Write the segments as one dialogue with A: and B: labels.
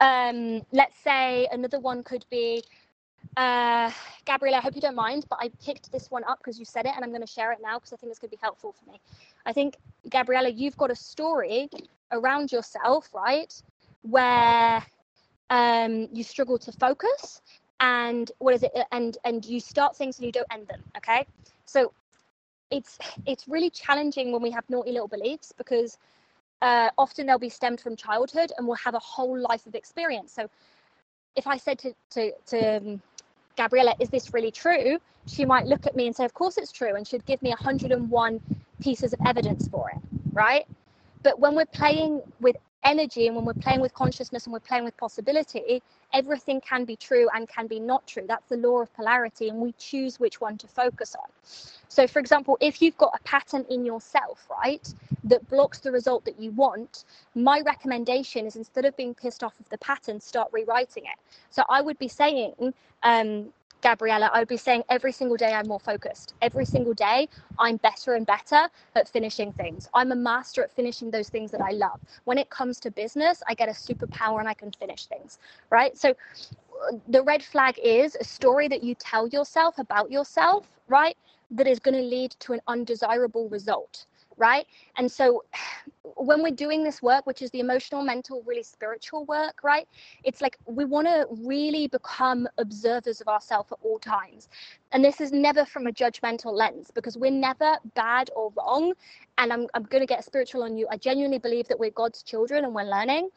A: um, let's say another one could be uh, Gabriella, I hope you don't mind, but I picked this one up because you said it and I'm going to share it now because I think going to be helpful for me. I think, Gabriella, you've got a story around yourself, right? Where um, you struggle to focus and what is it? And, and you start things and you don't end them. Okay. So it's, it's really challenging when we have naughty little beliefs because uh, often they'll be stemmed from childhood and we'll have a whole life of experience. So if I said to, to, to um, Gabriella, is this really true? She might look at me and say, Of course it's true. And she'd give me 101 pieces of evidence for it, right? But when we're playing with energy and when we're playing with consciousness and we're playing with possibility, everything can be true and can be not true. That's the law of polarity, and we choose which one to focus on. So, for example, if you've got a pattern in yourself, right, that blocks the result that you want, my recommendation is instead of being pissed off of the pattern, start rewriting it. So, I would be saying, um, Gabriella, I would be saying every single day I'm more focused. Every single day I'm better and better at finishing things. I'm a master at finishing those things that I love. When it comes to business, I get a superpower and I can finish things, right? So the red flag is a story that you tell yourself about yourself, right? That is going to lead to an undesirable result right? And so when we're doing this work, which is the emotional, mental, really spiritual work, right? It's like we want to really become observers of ourselves at all times. And this is never from a judgmental lens because we're never bad or wrong. And I'm, I'm going to get spiritual on you. I genuinely believe that we're God's children and we're learning.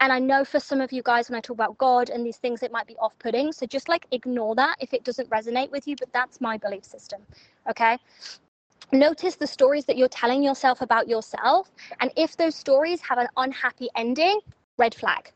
A: And I know for some of you guys, when I talk about God and these things, it might be off putting. So just like ignore that if it doesn't resonate with you. But that's my belief system. Okay notice the stories that you're telling yourself about yourself. And if those stories have an unhappy ending, red flag.